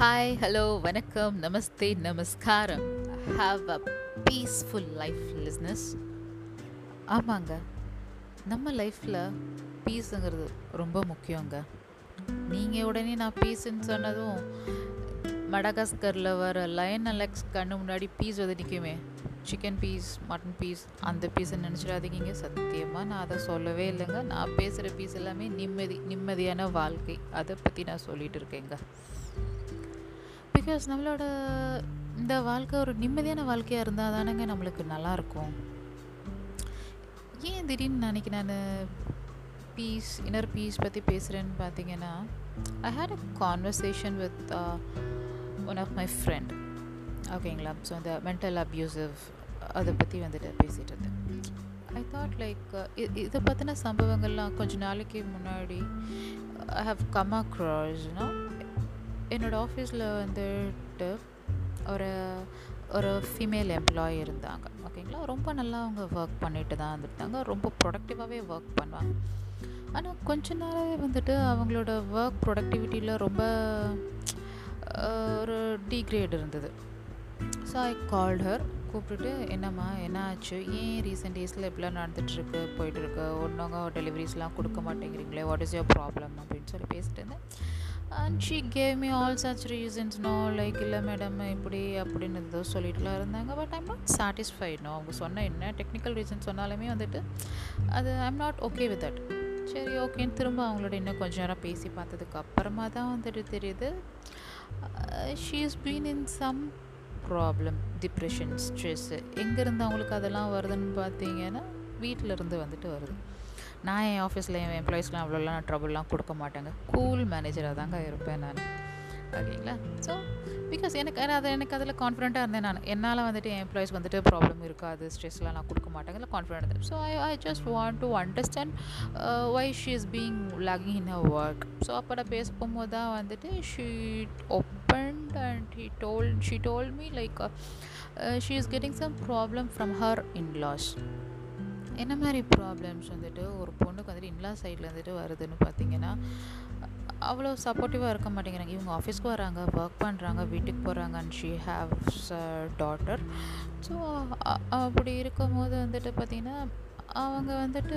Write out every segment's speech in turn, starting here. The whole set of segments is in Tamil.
ஹாய் ஹலோ வணக்கம் நமஸ்தே நமஸ்காரம். Have a peaceful life listeners ஆமாங்க. நம்ம லைஃப்பில் பீஸுங்கிறது ரொம்ப முக்கியங்க. நீங்கள் உடனே நான் பீஸுன்னு சொன்னதும் மடகாஸ்கரில் வர லயன் அலெக்ஸ் கண்ணு முன்னாடி பீஸ் வந்து நிற்குமே சிக்கன் பீஸ் மட்டன் பீஸ் அந்த பீஸை நினச்சிடாதீங்க. சத்தியமாக நான் அதை சொல்லவே இல்லைங்க. நான் பேசுகிற பீஸ் எல்லாமே நிம்மதி நிம்மதியான வாழ்க்கை. அதை பற்றி நான் சொல்லிகிட்டு இருக்கேங்க. பிகாஸ் நம்மளோட இந்த வாழ்க்கை ஒரு நிம்மதியான வாழ்க்கையாக இருந்தால் தானேங்க நம்மளுக்கு நல்லாயிருக்கும் ஏன் திடீர்னு அன்றைக்கி நான் பீஸ் இன்னர் பீஸ் பற்றி பேசுகிறேன்னு பார்த்தீங்கன்னா I hate a conversation with one of my friend ஓகேங்களா? ஸோ அந்த மென்டல் அப்யூசிவ் அதை பற்றி வந்துட்டு பேசிகிட்டு இருந்தேன். ஐ தாட் லைக் இதை பற்றின சம்பவங்கள்லாம் கொஞ்ச நாளைக்கு முன்னாடி ஐ ஹவ் கம் அக்ராஸ்னா என்னோடய ஆஃபீஸில் வந்துட்டு ஒரு ஒரு ஃபீமேல் எம்ப்ளாயி இருந்தாங்க. ஓகேங்களா ரொம்ப நல்லா அவங்க ஒர்க் பண்ணிட்டு தான் வந்துருந்தாங்க ரொம்ப ப்ரொடக்டிவாகவே ஒர்க் பண்ணுவாங்க. ஆனால் கொஞ்ச நாளாகவே வந்துட்டு அவங்களோட ஒர்க் ப்ரொடக்டிவிட்டியில் ரொம்ப ஒரு டிகிரேட் இருந்தது. ஸோ ஐ கால்ட் ஹர் கூப்பிட்டுட்டு என்னம்மா என்ன ஆச்சு ஏன் ரீசெண்ட் டேஸில் இப்படிலாம் நடந்துகிட்ருக்கு போயிட்டுருக்கு? ஒன்றவங்க டெலிவரிஸ்லாம் கொடுக்க மாட்டேங்கிறீங்களே? வாட் இஸ் யோர் ப்ராப்ளம் அப்படின்னு சொல்லி பேசிட்டு இருந்தேன். And she gave me all such reasons no like இல்லை மேடம் இப்படி அப்படின்னு ஏதோ சொல்லிட்டுலாம் இருந்தாங்க. But I'm not satisfied no அவங்க சொன்ன என்ன டெக்னிக்கல் ரீசன் சொன்னாலுமே வந்துட்டு அது I'm not okay with that சரி ஓகேன்னு திரும்ப அவங்களோட இன்னும் கொஞ்ச நேரம் பேசி பார்த்ததுக்கு அப்புறமா தான் வந்துட்டு தெரியுது. She is been in some problem depression stress எங்கேருந்து அவங்களுக்கு அதெல்லாம் வருதுன்னு பார்த்தீங்கன்னா வீட்டிலேருந்து வந்துட்டு வருது. நான் என் ஆஃபீஸில் என் எம்ப்ளாயீஸ்க்குலாம் அவ்வளோலாம் ட்ரபுள்லாம் கொடுக்க மாட்டேங்க. கூல் மேனேஜராக தாங்க இருப்பேன் நான். ஓகேங்களா? ஸோ பிகாஸ் எனக்கு அது எனக்கு அதில் கான்ஃபிடென்ட்டாக இருந்தேன் நான். என்னால் வந்துட்டு என் எம்ப்ளாயிஸ் வந்துட்டு ப்ராப்ளம் இருக்காது ஸ்ட்ரெஸ்லாம் நான் கொடுக்க மாட்டேங்க. இல்லை கான்ஃபிடென்ட் இருந்தேன். So I I just want to understand why she is being lagging in a work so அப்போ நான் பேச போகும்போது தான் வந்துட்டு she opened and he told she told me like she is getting some problem from her in-laws என்ன மாதிரி ப்ராப்ளம்ஸ் வந்துட்டு ஒரு பொண்ணுக்கு வந்துட்டு இன்லா சைடில் வந்துட்டு வருதுன்னு பார்த்தீங்கன்னா அவ்வளோ சப்போர்ட்டிவாக இருக்க மாட்டேங்கிறாங்க. இவங்க ஆஃபீஸ்க்கு வராங்க ஒர்க் பண்ணுறாங்க வீட்டுக்கு போகிறாங்க and she has daughter so அப்படி இருக்கும் போது வந்துட்டு பார்த்திங்கன்னா அவங்க வந்துட்டு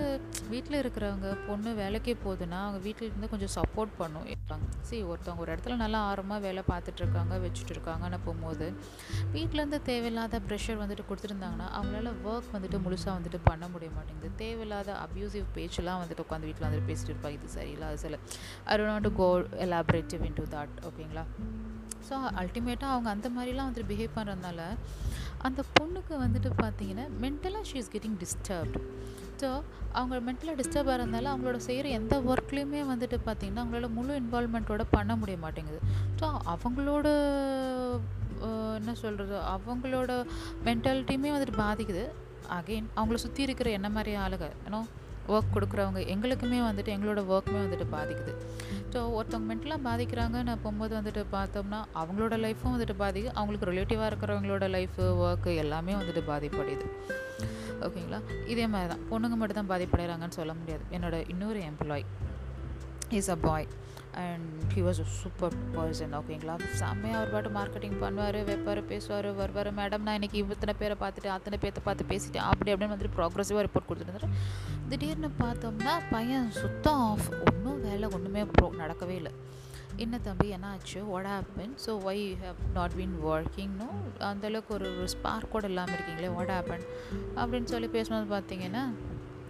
வீட்டில் இருக்கிறவங்க பொண்ணு வேலைக்கே போகுதுன்னா அவங்க வீட்டில் இருந்து கொஞ்சம் சப்போர்ட் பண்ணும். இருப்பாங்க. சரி ஒருத்தவங்க ஒரு இடத்துல நல்லா ஆரமாக வேலை பார்த்துட்ருக்காங்க வச்சுட்டு இருக்காங்கன்னு போகும்போது வீட்டிலேருந்து தேவையில்லாத ப்ரெஷர் வந்துட்டு கொடுத்துருந்தாங்கன்னா அவங்களால ஒர்க் வந்துட்டு முழுசாக வந்துட்டு பண்ண முடிய மாட்டேங்குது. தேவையில்லாத அப்யூசிவ் பேச்செல்லாம் வந்துட்டு உட்காந்து வீட்டில் வந்துட்டு பேசிட்டு இருப்பாங்க. இது சரியில்லை அது சில I don't to go elaborative in to thought ஓகேங்களா ஸோ அல்டிமேட்டாக அவங்க அந்த மாதிரிலாம் வந்துட்டு பிஹேவ் பண்ணுறதுனால அந்த பொண்ணுக்கு வந்துட்டு பார்த்தீங்கன்னா மென்டலாக she is getting disturbed so அவங்க மென்டலாக டிஸ்டர்ப் ஆகிறதுனால அவங்களோட செய்கிற எந்த ஒர்க்லேயுமே வந்துட்டு பார்த்திங்கன்னா அவங்களால முழு இன்வால்மெண்ட்டோட பண்ண முடிய மாட்டேங்குது. ஸோ அவங்களோட என்ன சொல்கிறது அவங்களோட மென்டாலிட்டியுமே வந்துட்டு பாதிக்குது. அகெயின் அவங்கள சுற்றி இருக்கிற என்ன மாதிரி ஆளுங்க ஏன்னா ஒர்க் கொடுக்குறவங்க எங்களுக்குமே வந்துட்டு எங்களோட ஒர்க்குமே வந்துட்டு பாதிக்குது. ஸோ ஒருத்தவங்க மென்டலாக பாதிக்கிறாங்கன்னு போகும்போது வந்துட்டு பார்த்தோம்னா அவங்களோட லைஃப்பும் வந்துட்டு பாதிக்கு அவங்களுக்கு ரிலேட்டிவாக இருக்கிறவங்களோட லைஃபு ஒர்க்கு எல்லாமே வந்துட்டு பாதிப்படையுது. ஓகேங்களா? இதே மாதிரி தான் பொண்ணுங்க மட்டும் தான் பாதிப்படைகிறாங்கன்னு சொல்ல முடியாது. என்னோட இன்னொரு employee is a boy and he was a super person ஓகேங்களா செம்மையாக அவர் பாட்டு மார்க்கெட்டிங் பண்ணுவார் வைப்பார் பேசுவார் வருவார். மேடம் நான் இன்றைக்கி இத்தனை பேரை பார்த்துட்டு அத்தனை பேர்த்த பார்த்து பேசிட்டேன் அப்படி அப்படின்னு வந்துட்டு ப்ராக்ரஸிவாக ரிப்போர்ட் கொடுத்துட்டு திடீர்னு பார்த்தோம்னா பையன் சுத்தம் ஆஃப் ஒன்றும் வேலை ஒன்றுமே ப்ரோ நடக்கவே இல்லை. என்ன தம்பி என்ன ஆச்சு? What happen so why have not been ஒர்க்கிங்னோ அந்தளவுக்கு ஒரு ஒரு ஸ்பார்க் கூட இல்லாமல் இருக்கீங்களே வாட் ஆப்பன் அப்படின்னு சொல்லி பேசும்போது பார்த்தீங்கன்னா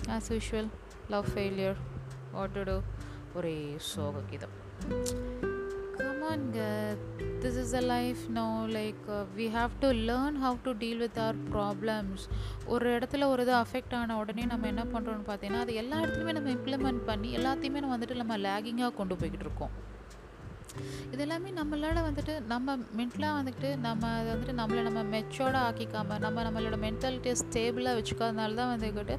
as usual love failure what to do ஒரே சோக கீதம் கமான்ங்க this is a life no like we have to learn how to deal with our problems ஒரு இடத்துல ஒரு இது அஃபெக்ட் ஆன உடனே நம்ம என்ன பண்ணுறோம்னு பார்த்தீங்கன்னா அது எல்லா இடத்துலையுமே நம்ம இம்ப்ளிமெண்ட் பண்ணி எல்லாத்தையுமே நம்ம வந்துட்டு நம்ம லேகிங்காக கொண்டு போய்கிட்டு இருக்கோம். இது எல்லாமே நம்மளால் வந்துட்டு நம்ம மென்டலாக வந்துட்டு நம்ம அதை வந்துட்டு நம்மளை நம்ம மெச்சோர்டாக ஆக்கிக்காம நம்ம நம்மளோட மென்டாலிட்டியை ஸ்டேபிளாக வச்சுக்காதனால தான் வந்துக்கிட்டு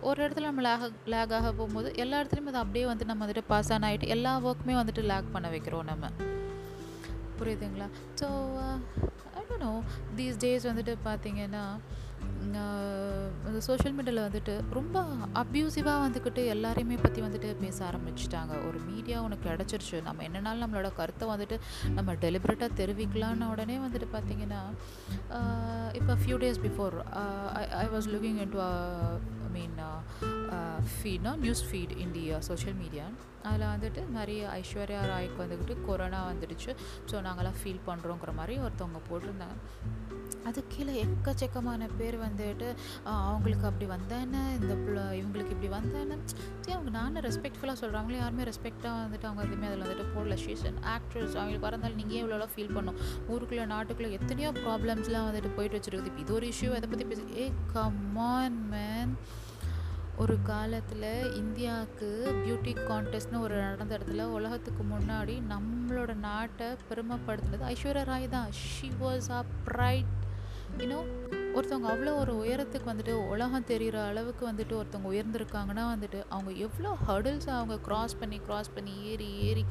ஒரு இடத்துல நம்ம லேக் லேக் ஆக போகும்போது எல்லா இடத்துலையும் அது அப்படியே வந்து நம்ம வந்துட்டு பாஸ் ஆன் ஆகிட்டு எல்லா ஒர்க்குமே வந்துட்டு லேக் பண்ண வைக்கிறோம் நம்ம. புரியுதுங்களா? So I don't know these days வந்துட்டு பார்த்திங்கன்னா இந்த சோஷியல் மீடியாவில் வந்துட்டு ரொம்ப அப்யூசிவாக வந்துக்கிட்டு எல்லாரையுமே பற்றி வந்துட்டு பேச ஆரம்பிச்சிட்டாங்க. ஒரு மீடியா உனக்கு கிடச்சிருச்சு. நம்ம என்னனாலும் நம்மளோட கருத்தை வந்துட்டு நம்ம டெலிபரேட்டாக தெரிவிக்கலான்னு உடனே வந்துட்டு பார்த்தீங்கன்னா இப்போ few days before I was looking in to I mean ஃபீட்னா news feed India social media அதில் வந்துட்டு நிறைய ஐஸ்வர்யா ராய்க்கு வந்துக்கிட்டு கொரோனா வந்துடுச்சு. ஸோ நாங்களாம் ஃபீல் பண்ணுறோங்கிற மாதிரி ஒருத்தவங்க போட்டிருந்தாங்க. அது கீழே எக்கச்சக்கமான பேர் வந்துட்டு அவங்களுக்கு அப்படி வந்தேன்னு இந்த இவங்களுக்கு இப்படி வந்தேன்னு சரி அவங்க நானும் ரெஸ்பெக்ட்ஃபுல்லாக சொல்கிறாங்களே யாருமே ரெஸ்பெக்டாக வந்துட்டு அவங்க எதுவுமே அதில் வந்துட்டு போடல. ஷீஸ் அண்ட் ஆக்ட்ரஸ் அவங்களுக்கு வரந்தாலும் நீங்கள் எவ்வளோ ஃபீல் பண்ணும் ஊருக்குள்ளே நாட்டுக்குள்ளே எத்தனையோ ப்ராப்ளம்ஸ்லாம் வந்துட்டு போயிட்டு வச்சுருக்குது. இப்போ இது ஒரு இஷ்யூ அதை பற்றி பேசி ஏ கமான் மேன் ஒரு காலத்தில் இந்தியாவுக்கு பியூட்டி கான்டெஸ்ட்னு ஒரு நடந்த இடத்துல உலகத்துக்கு முன்னாடி நம்மளோட நாட்டை பெருமைப்படுத்துனது ஐஸ்வர்யா ராய் தான். ஷி வாஸ் அ ப்ரைட் இன்னும் ஒருத்தவங்க அவ்வளோ ஒரு உயரத்துக்கு வந்துட்டு உலகம் தெரிகிற அளவுக்கு வந்துட்டு ஒருத்தவங்க உயர்ந்திருக்காங்கன்னா வந்துட்டு அவங்க எவ்வளோ ஹர்டில்ஸ் அவங்க க்ராஸ் பண்ணி க்ராஸ் பண்ணி ஏறி ஏறி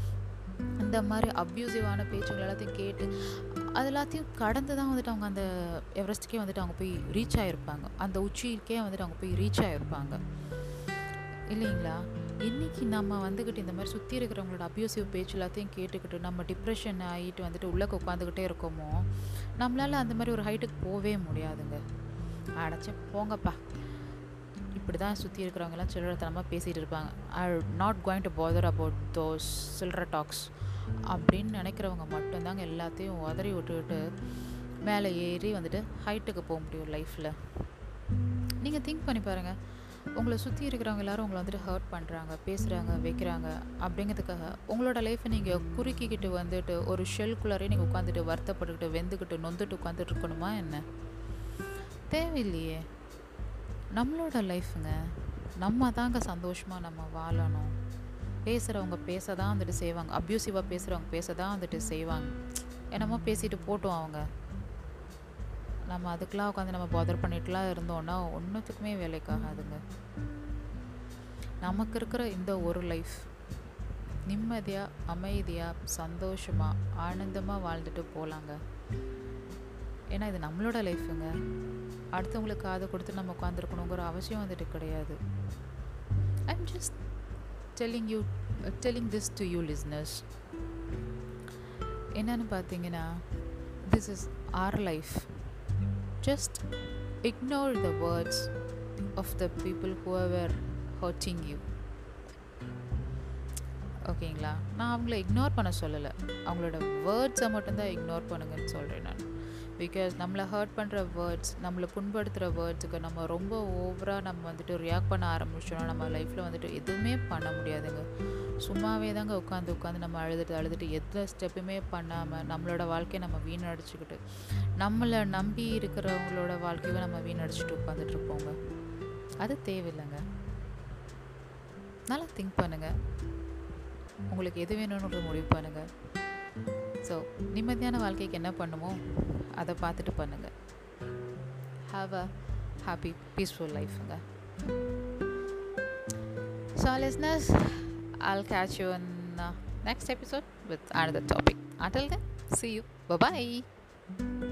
இந்த மாதிரி அப்யூசிவான பேச்சுகள் எல்லாத்தையும் கேட்டு அது எல்லாத்தையும் கடந்து தான் வந்துட்டு அவங்க அந்த எவரெஸ்ட்டுக்கே வந்துட்டு அவங்க போய் ரீச் ஆகிருப்பாங்க அந்த உச்சிக்கே வந்துட்டு அவங்க போய் ரீச் ஆகிருப்பாங்க இல்லைங்களா? இன்றைக்கி நம்ம வந்துக்கிட்டு இந்த மாதிரி சுற்றி இருக்கிறவங்களோட அப்யூசிவ் பேச்சு எல்லாத்தையும் கேட்டுக்கிட்டு நம்ம டிப்ரெஷன் ஆகிட்டு வந்துட்டு உள்ளே உட்காந்துக்கிட்டே இருக்கோமோ நம்மளால் அந்த மாதிரி ஒரு ஹைட்டுக்கு போகவே முடியாதுங்க. அடைச்ச போங்கப்பா. இப்படி தான் சுற்றி இருக்கிறவங்கலாம் சில்லறத்தனமாக பேசிகிட்டு இருப்பாங்க. I not going to bother about those சில்லற டாக்ஸ் அப்படின்னு நினைக்கிறவங்க மட்டும்தாங்க எல்லாத்தையும் உதறி விட்டுக்கிட்டு மேலே ஏறி வந்துட்டு ஹைட்டுக்கு போக முடியும் லைஃப்பில் நீங்கள் திங்க் பண்ணி பாருங்கள் உங்களை சுற்றி இருக்கிறவங்க எல்லோரும் உங்களை வந்துட்டு ஹர்ட் பண்ணுறாங்க பேசுகிறாங்க வைக்கிறாங்க அப்படிங்கிறதுக்காக உங்களோட லைஃப்பை நீங்கள் குறுக்கிக்கிட்டு வந்துட்டு ஒரு ஷெல்குள்ளாரே நீங்கள் உட்காந்துட்டு வருத்தப்பட்டுக்கிட்டு வெந்துக்கிட்டு நொந்துட்டு உட்காந்துட்டு இருக்கணுமா என்ன? தேவையில்லையே. நம்மளோட லைஃப்புங்க நம்ம தாங்க சந்தோஷமாக நம்ம வாழணும். பேசுகிறவங்க பேச தான் வந்துட்டு செய்வாங்க அப்யூசிவாக பேசுகிறவங்க பேச தான் வந்துட்டு செய்வாங்க. என்னமோ பேசிட்டு போட்டோம் அவங்க. நம்ம அதுக்கெலாம் உட்காந்து நம்ம பாதர் பண்ணிட்டுலாம் இருந்தோன்னா ஒன்றுத்துக்குமே வேலைக்காகாதுங்க. நமக்கு இருக்கிற இந்த ஒரு லைஃப் நிம்மதியாக அமைதியாக சந்தோஷமாக ஆனந்தமாக வாழ்ந்துட்டு போகலாங்க ஏன்னா இது நம்மளோட லைஃபுங்க அடுத்தவங்களுக்கு காது கொடுத்து நம்ம உட்காந்துருக்கணுங்கிற அவசியம் வந்துட்டு கிடையாது. I'm just telling you telling this to you listeners என்னன்னு பார்த்தீங்கன்னா this is our life just ignore the words of the people who hurting you ஓகேங்களா நான் அவங்கள இக்னோர் பண்ண சொல்லலை. அவங்களோட வேர்ட்ஸை மட்டும்தான் இக்னோர் பண்ணுங்கன்னு சொல்கிறேன் நான். பிகாஸ் நம்மளை ஹர்ட் பண்ணுற வேர்ட்ஸ் நம்மளை புண்படுத்துகிற வேர்ட்ஸுக்கு நம்ம ரொம்ப ஓவராக நம்ம வந்துட்டு ரியாக்ட் பண்ண ஆரம்பிச்சோன்னா நம்ம லைஃப்பில் வந்துட்டு எதுவுமே பண்ண முடியாதுங்க. சும்மாவே தாங்க உட்காந்து உட்காந்து நம்ம அழுதுட்டு அழுதுட்டு எந்த ஸ்டெப்புமே பண்ணாமல் நம்மளோட வாழ்க்கையை நம்ம வீணடிச்சுக்கிட்டு நம்மளை நம்பி இருக்கிறவங்களோட வாழ்க்கையை நம்ம வீணடிச்சுட்டு உட்காந்துட்டு இருப்போங்க அது தேவையில்லைங்க. நல்லா திங்க் பண்ணுங்கள் உங்களுக்கு எது வேணும்னு முடிவு பண்ணுங்கள் ஸோ நிம்மதியான வாழ்க்கைக்கு என்ன பண்ணுமோ அதை பார்த்துட்டு பண்ணுங்கள் have a happy peaceful லைஃபுங்க so listeners I'll catch you in uh, next episode with another topic. Until then, see you. Bye bye.